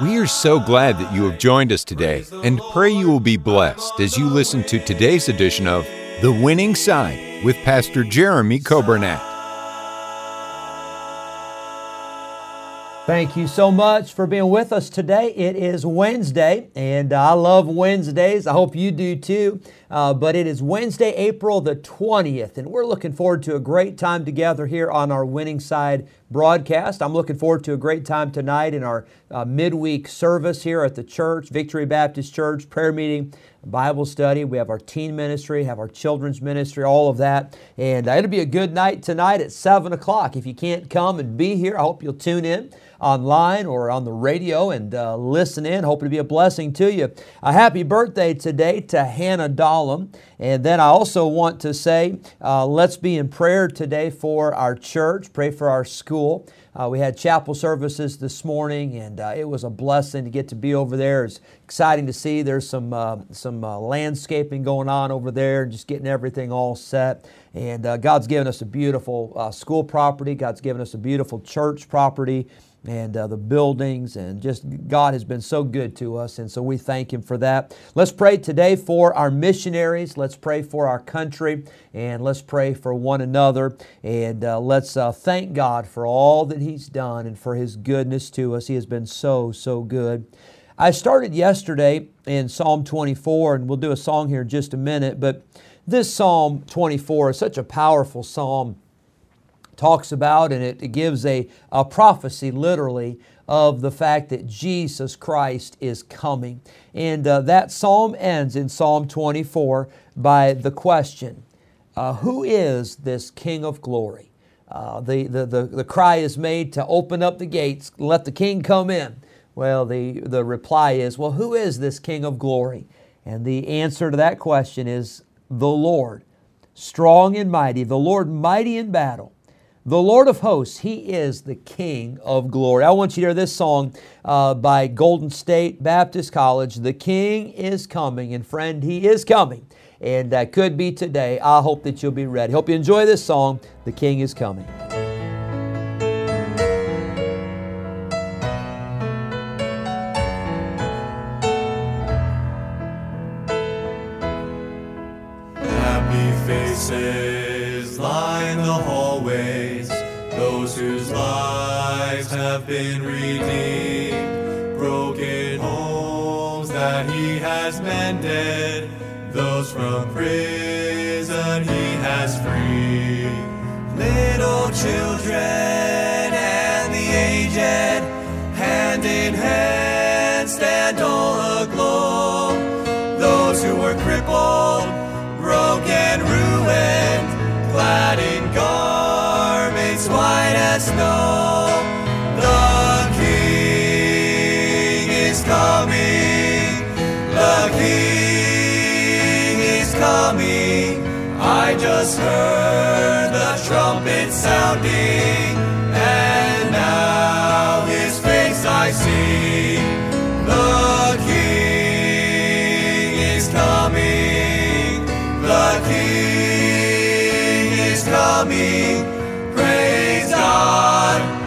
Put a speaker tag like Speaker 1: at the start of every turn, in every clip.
Speaker 1: We are so glad that you have joined us today and pray you will be blessed as you listen to today's edition of The Winning Side with Pastor Jeremy Coburnett.
Speaker 2: Thank you so much for being with us today. It is Wednesday, and I love Wednesdays. I hope you do too. Uh, but it is Wednesday, April the 20th, and we're looking forward to a great time together here on our Winning Side broadcast. I'm looking forward to a great time tonight in our uh, midweek service here at the church, Victory Baptist Church, prayer meeting. Bible study. We have our teen ministry, have our children's ministry, all of that. And uh, it'll be a good night tonight at 7 o'clock. If you can't come and be here, I hope you'll tune in online or on the radio and uh, listen in. Hope to be a blessing to you. A happy birthday today to Hannah Dahlem. And then I also want to say, uh, let's be in prayer today for our church, pray for our school. Uh, we had chapel services this morning, and uh, it was a blessing to get to be over there. It's exciting to see. There's some uh, some uh, landscaping going on over there, just getting everything all set. And uh, God's given us a beautiful uh, school property. God's given us a beautiful church property and uh, the buildings, and just God has been so good to us, and so we thank Him for that. Let's pray today for our missionaries. Let's pray for our country, and let's pray for one another, and uh, let's uh, thank God for all that He's done and for His goodness to us. He has been so, so good. I started yesterday in Psalm 24, and we'll do a song here in just a minute, but this Psalm 24 is such a powerful psalm talks about and it, gives a, a prophecy literally of the fact that Jesus Christ is coming. And uh, that psalm ends in Psalm 24 by the question uh, Who is this King of glory? Uh, the, the, the, the cry is made to open up the gates, let the King come in. Well, the, the reply is, Well, who is this King of glory? And the answer to that question is the Lord, strong and mighty, the Lord mighty in battle. The Lord of hosts, He is the King of glory. I want you to hear this song uh, by Golden State Baptist College. The King is coming, and friend, He is coming. And that could be today. I hope that you'll be ready. Hope you enjoy this song, The King is Coming.
Speaker 3: Redeemed. Broken homes that he has mended, those from prison he has freed. Little children and the aged, hand in hand, stand all aglow. Those who were crippled, broken, ruined, clad in garments white as snow. Is coming. The King is coming. I just heard the trumpet sounding, and now His face I see. The King is coming. The King is coming. Praise God.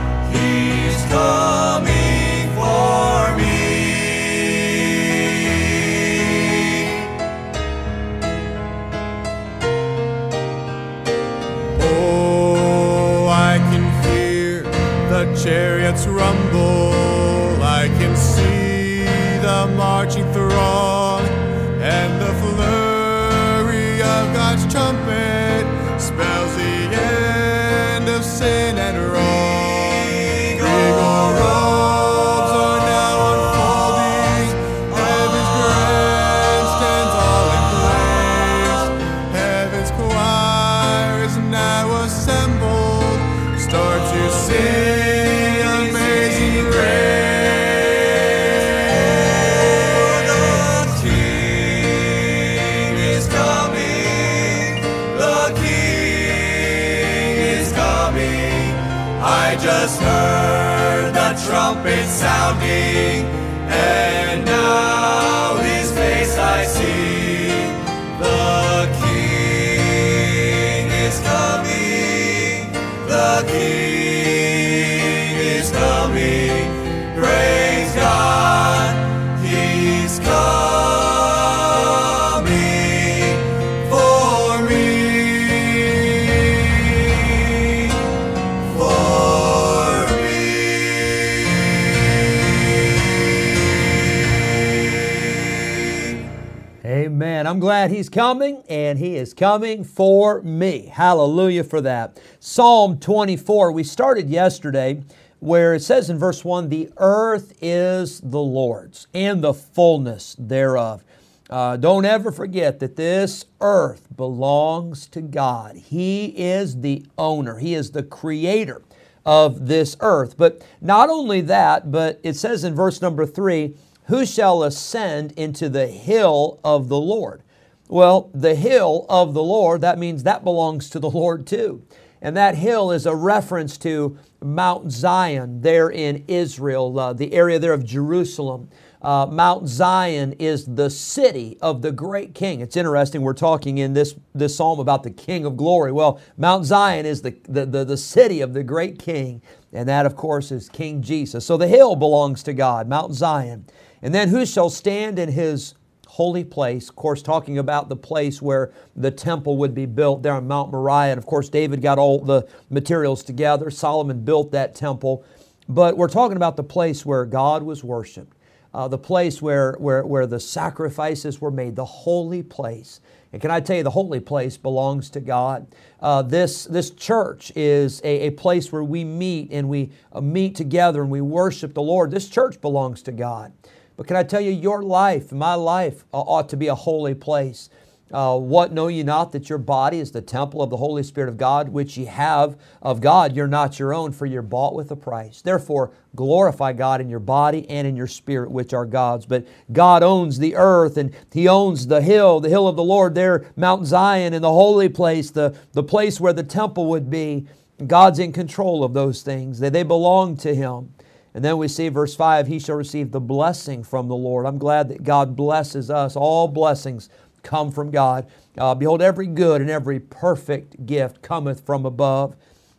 Speaker 2: He's coming, and he is coming for me. Hallelujah for that. Psalm 24, we started yesterday where it says in verse 1 the earth is the Lord's and the fullness thereof. Uh, don't ever forget that this earth belongs to God. He is the owner, He is the creator of this earth. But not only that, but it says in verse number 3 who shall ascend into the hill of the Lord? Well, the hill of the Lord, that means that belongs to the Lord too. And that hill is a reference to Mount Zion there in Israel, uh, the area there of Jerusalem. Uh, Mount Zion is the city of the great king. It's interesting, we're talking in this, this psalm about the king of glory. Well, Mount Zion is the, the, the, the city of the great king, and that, of course, is King Jesus. So the hill belongs to God, Mount Zion. And then who shall stand in his holy place, of course, talking about the place where the temple would be built there on Mount Moriah. And of course, David got all the materials together. Solomon built that temple. But we're talking about the place where God was worshiped, uh, the place where, where, where the sacrifices were made, the holy place. And can I tell you, the holy place belongs to God. Uh, this, this church is a, a place where we meet and we uh, meet together and we worship the Lord. This church belongs to God. But can I tell you, your life, my life, uh, ought to be a holy place. Uh, what know ye not that your body is the temple of the Holy Spirit of God, which ye have of God? You're not your own, for you're bought with a price. Therefore, glorify God in your body and in your spirit, which are God's. But God owns the earth and He owns the hill, the hill of the Lord, there, Mount Zion, in the holy place, the, the place where the temple would be. God's in control of those things, they, they belong to Him. And then we see verse 5 He shall receive the blessing from the Lord. I'm glad that God blesses us. All blessings come from God. Uh, Behold, every good and every perfect gift cometh from above.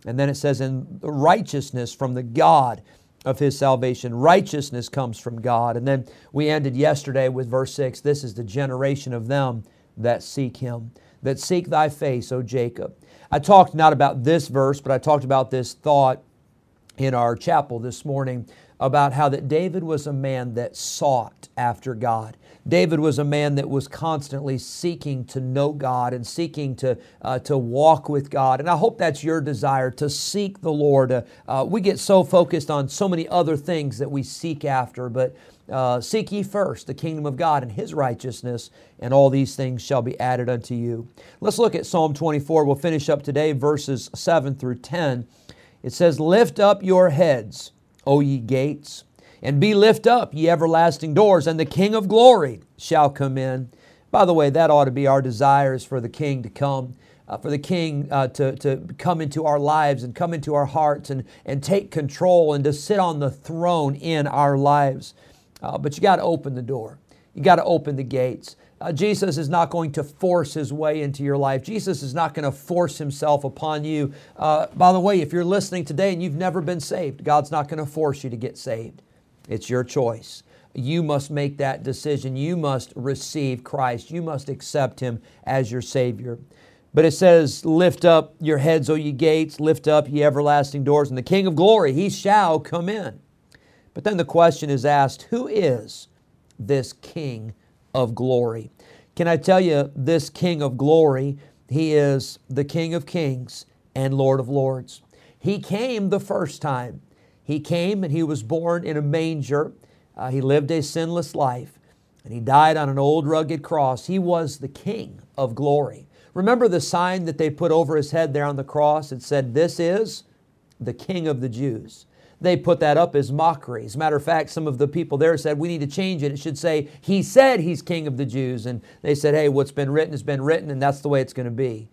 Speaker 2: And then it says, In righteousness from the God of his salvation. Righteousness comes from God. And then we ended yesterday with verse 6 This is the generation of them that seek him, that seek thy face, O Jacob. I talked not about this verse, but I talked about this thought in our chapel this morning about how that David was a man that sought after God. David was a man that was constantly seeking to know God and seeking to, uh, to walk with God. And I hope that's your desire to seek the Lord. Uh, uh, we get so focused on so many other things that we seek after, but uh, seek ye first the kingdom of God and his righteousness, and all these things shall be added unto you. Let's look at Psalm 24. We'll finish up today, verses 7 through 10. It says, Lift up your heads, O ye gates, and be lift up, ye everlasting doors, and the King of glory shall come in. By the way, that ought to be our desires for the King to come. Uh, for the King uh, to, to come into our lives and come into our hearts and, and take control and to sit on the throne in our lives. Uh, but you got to open the door. You got to open the gates. Uh, Jesus is not going to force his way into your life. Jesus is not going to force himself upon you. Uh, by the way, if you're listening today and you've never been saved, God's not going to force you to get saved. It's your choice. You must make that decision. You must receive Christ. You must accept him as your Savior. But it says, Lift up your heads, O ye gates, lift up ye everlasting doors, and the King of glory, he shall come in. But then the question is asked, Who is this King of glory? Can I tell you, this King of glory, he is the King of kings and Lord of lords. He came the first time. He came and he was born in a manger. Uh, he lived a sinless life and he died on an old rugged cross. He was the King of glory. Remember the sign that they put over his head there on the cross? It said, This is the King of the Jews. They put that up as mockery. As a matter of fact, some of the people there said, We need to change it. It should say, He said He's King of the Jews. And they said, Hey, what's been written has been written, and that's the way it's going to be.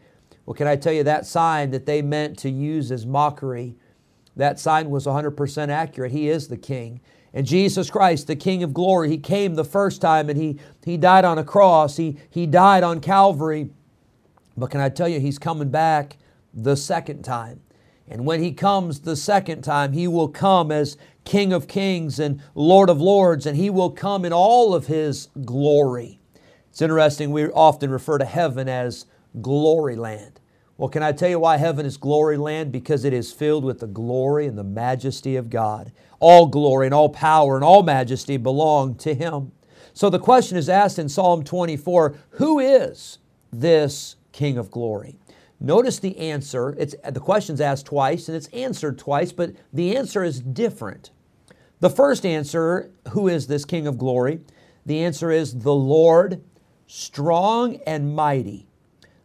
Speaker 2: Well, can I tell you that sign that they meant to use as mockery? that sign was 100% accurate. He is the King. And Jesus Christ, the King of glory, He came the first time and He, he died on a cross. He, he died on Calvary. But can I tell you, He's coming back the second time. And when He comes the second time, He will come as King of kings and Lord of lords, and He will come in all of His glory. It's interesting, we often refer to heaven as glory land. Well, can I tell you why heaven is glory land? Because it is filled with the glory and the majesty of God. All glory and all power and all majesty belong to Him. So the question is asked in Psalm 24 Who is this King of glory? Notice the answer. It's, the question's asked twice and it's answered twice, but the answer is different. The first answer, Who is this King of glory? The answer is the Lord, strong and mighty.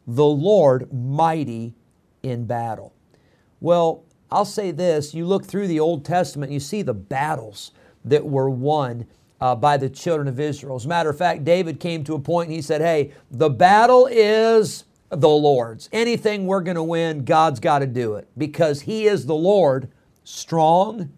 Speaker 2: The Lord, mighty in battle. Well, I'll say this you look through the Old Testament, you see the battles that were won uh, by the children of Israel. As a matter of fact, David came to a point and he said, Hey, the battle is the Lord's. Anything we're going to win, God's got to do it because He is the Lord, strong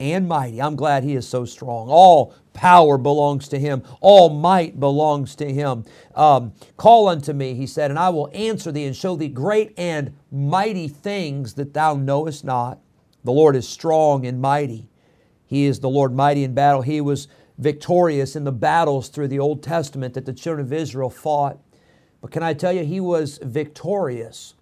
Speaker 2: and mighty. I'm glad He is so strong. All power belongs to Him, all might belongs to Him. Um, Call unto me, He said, and I will answer thee and show thee great and mighty things that thou knowest not. The Lord is strong and mighty. He is the Lord mighty in battle. He was victorious in the battles through the Old Testament that the children of Israel fought. But can I tell you, he was victorious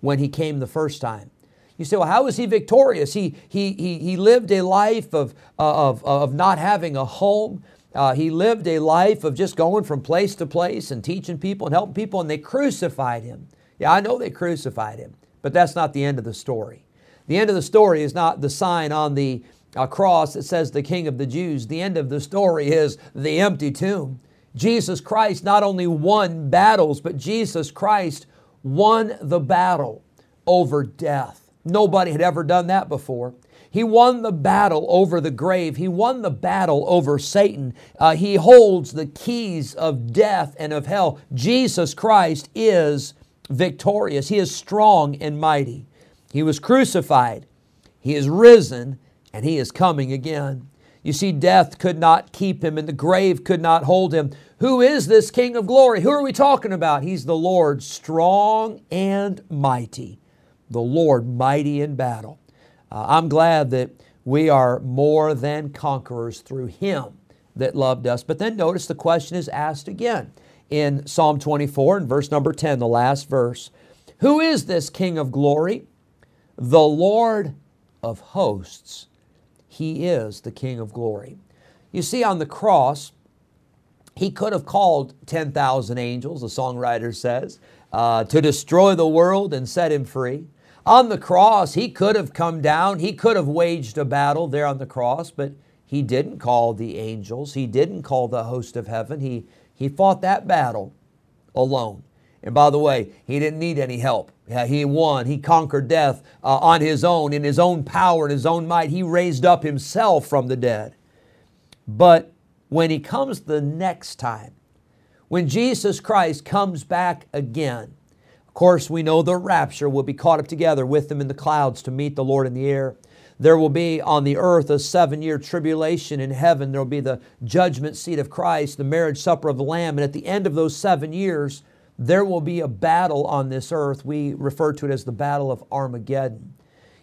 Speaker 2: when he came the first time. You say, well, how was he victorious? He, he, he, he lived a life of, uh, of, of not having a home. Uh, he lived a life of just going from place to place and teaching people and helping people, and they crucified him. Yeah, I know they crucified him, but that's not the end of the story. The end of the story is not the sign on the uh, cross that says the King of the Jews. The end of the story is the empty tomb. Jesus Christ not only won battles, but Jesus Christ won the battle over death. Nobody had ever done that before. He won the battle over the grave. He won the battle over Satan. Uh, he holds the keys of death and of hell. Jesus Christ is victorious. He is strong and mighty. He was crucified. He is risen and he is coming again. You see, death could not keep him and the grave could not hold him. Who is this King of glory? Who are we talking about? He's the Lord, strong and mighty, the Lord, mighty in battle. Uh, I'm glad that we are more than conquerors through Him that loved us. But then notice the question is asked again in Psalm 24 and verse number 10, the last verse. Who is this King of glory? The Lord of hosts. He is the King of glory. You see, on the cross, he could have called 10,000 angels, the songwriter says, uh, to destroy the world and set him free. On the cross, he could have come down, he could have waged a battle there on the cross, but he didn't call the angels, he didn't call the host of heaven. He, he fought that battle alone. And by the way, he didn't need any help. He won. He conquered death uh, on his own, in his own power and his own might. He raised up himself from the dead. But when he comes the next time, when Jesus Christ comes back again, of course, we know the rapture will be caught up together with them in the clouds to meet the Lord in the air. There will be on the earth a seven year tribulation. In heaven, there will be the judgment seat of Christ, the marriage supper of the Lamb. And at the end of those seven years, there will be a battle on this earth. We refer to it as the Battle of Armageddon.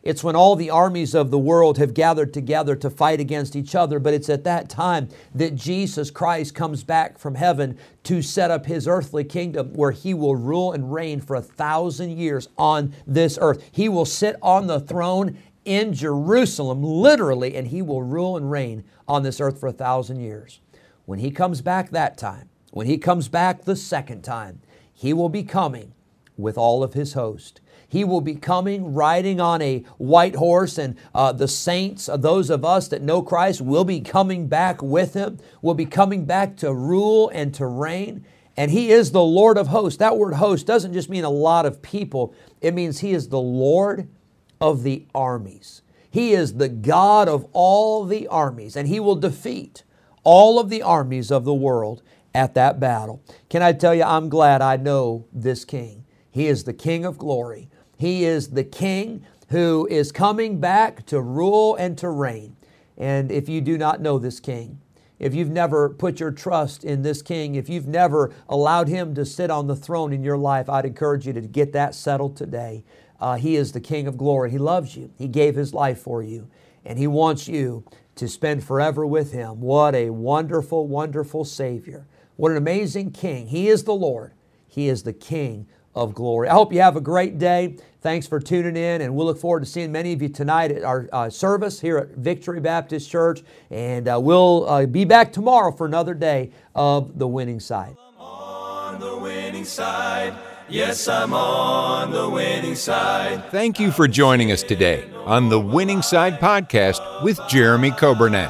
Speaker 2: It's when all the armies of the world have gathered together to fight against each other, but it's at that time that Jesus Christ comes back from heaven to set up his earthly kingdom where he will rule and reign for a thousand years on this earth. He will sit on the throne in Jerusalem, literally, and he will rule and reign on this earth for a thousand years. When he comes back that time, when he comes back the second time, he will be coming with all of his host. He will be coming riding on a white horse, and uh, the saints, uh, those of us that know Christ, will be coming back with him, will be coming back to rule and to reign. And he is the Lord of hosts. That word host doesn't just mean a lot of people, it means he is the Lord of the armies. He is the God of all the armies, and he will defeat all of the armies of the world at that battle. Can I tell you, I'm glad I know this King. He is the King of glory. He is the King who is coming back to rule and to reign. And if you do not know this king, if you've never put your trust in this king, if you've never allowed him to sit on the throne in your life, I'd encourage you to get that settled today. Uh, he is the King of glory. He loves you. He gave His life for you, and He wants you to spend forever with Him. What a wonderful, wonderful Savior. What an amazing King. He is the Lord. He is the King of glory. I hope you have a great day. Thanks for tuning in, and we'll look forward to seeing many of you tonight at our uh, service here at Victory Baptist Church. And uh, we'll uh, be back tomorrow for another day of the winning side.
Speaker 3: On the winning side. Yes, I'm on the winning side.
Speaker 1: Thank you for joining us today on the Winning Side Podcast with Jeremy Coburnett,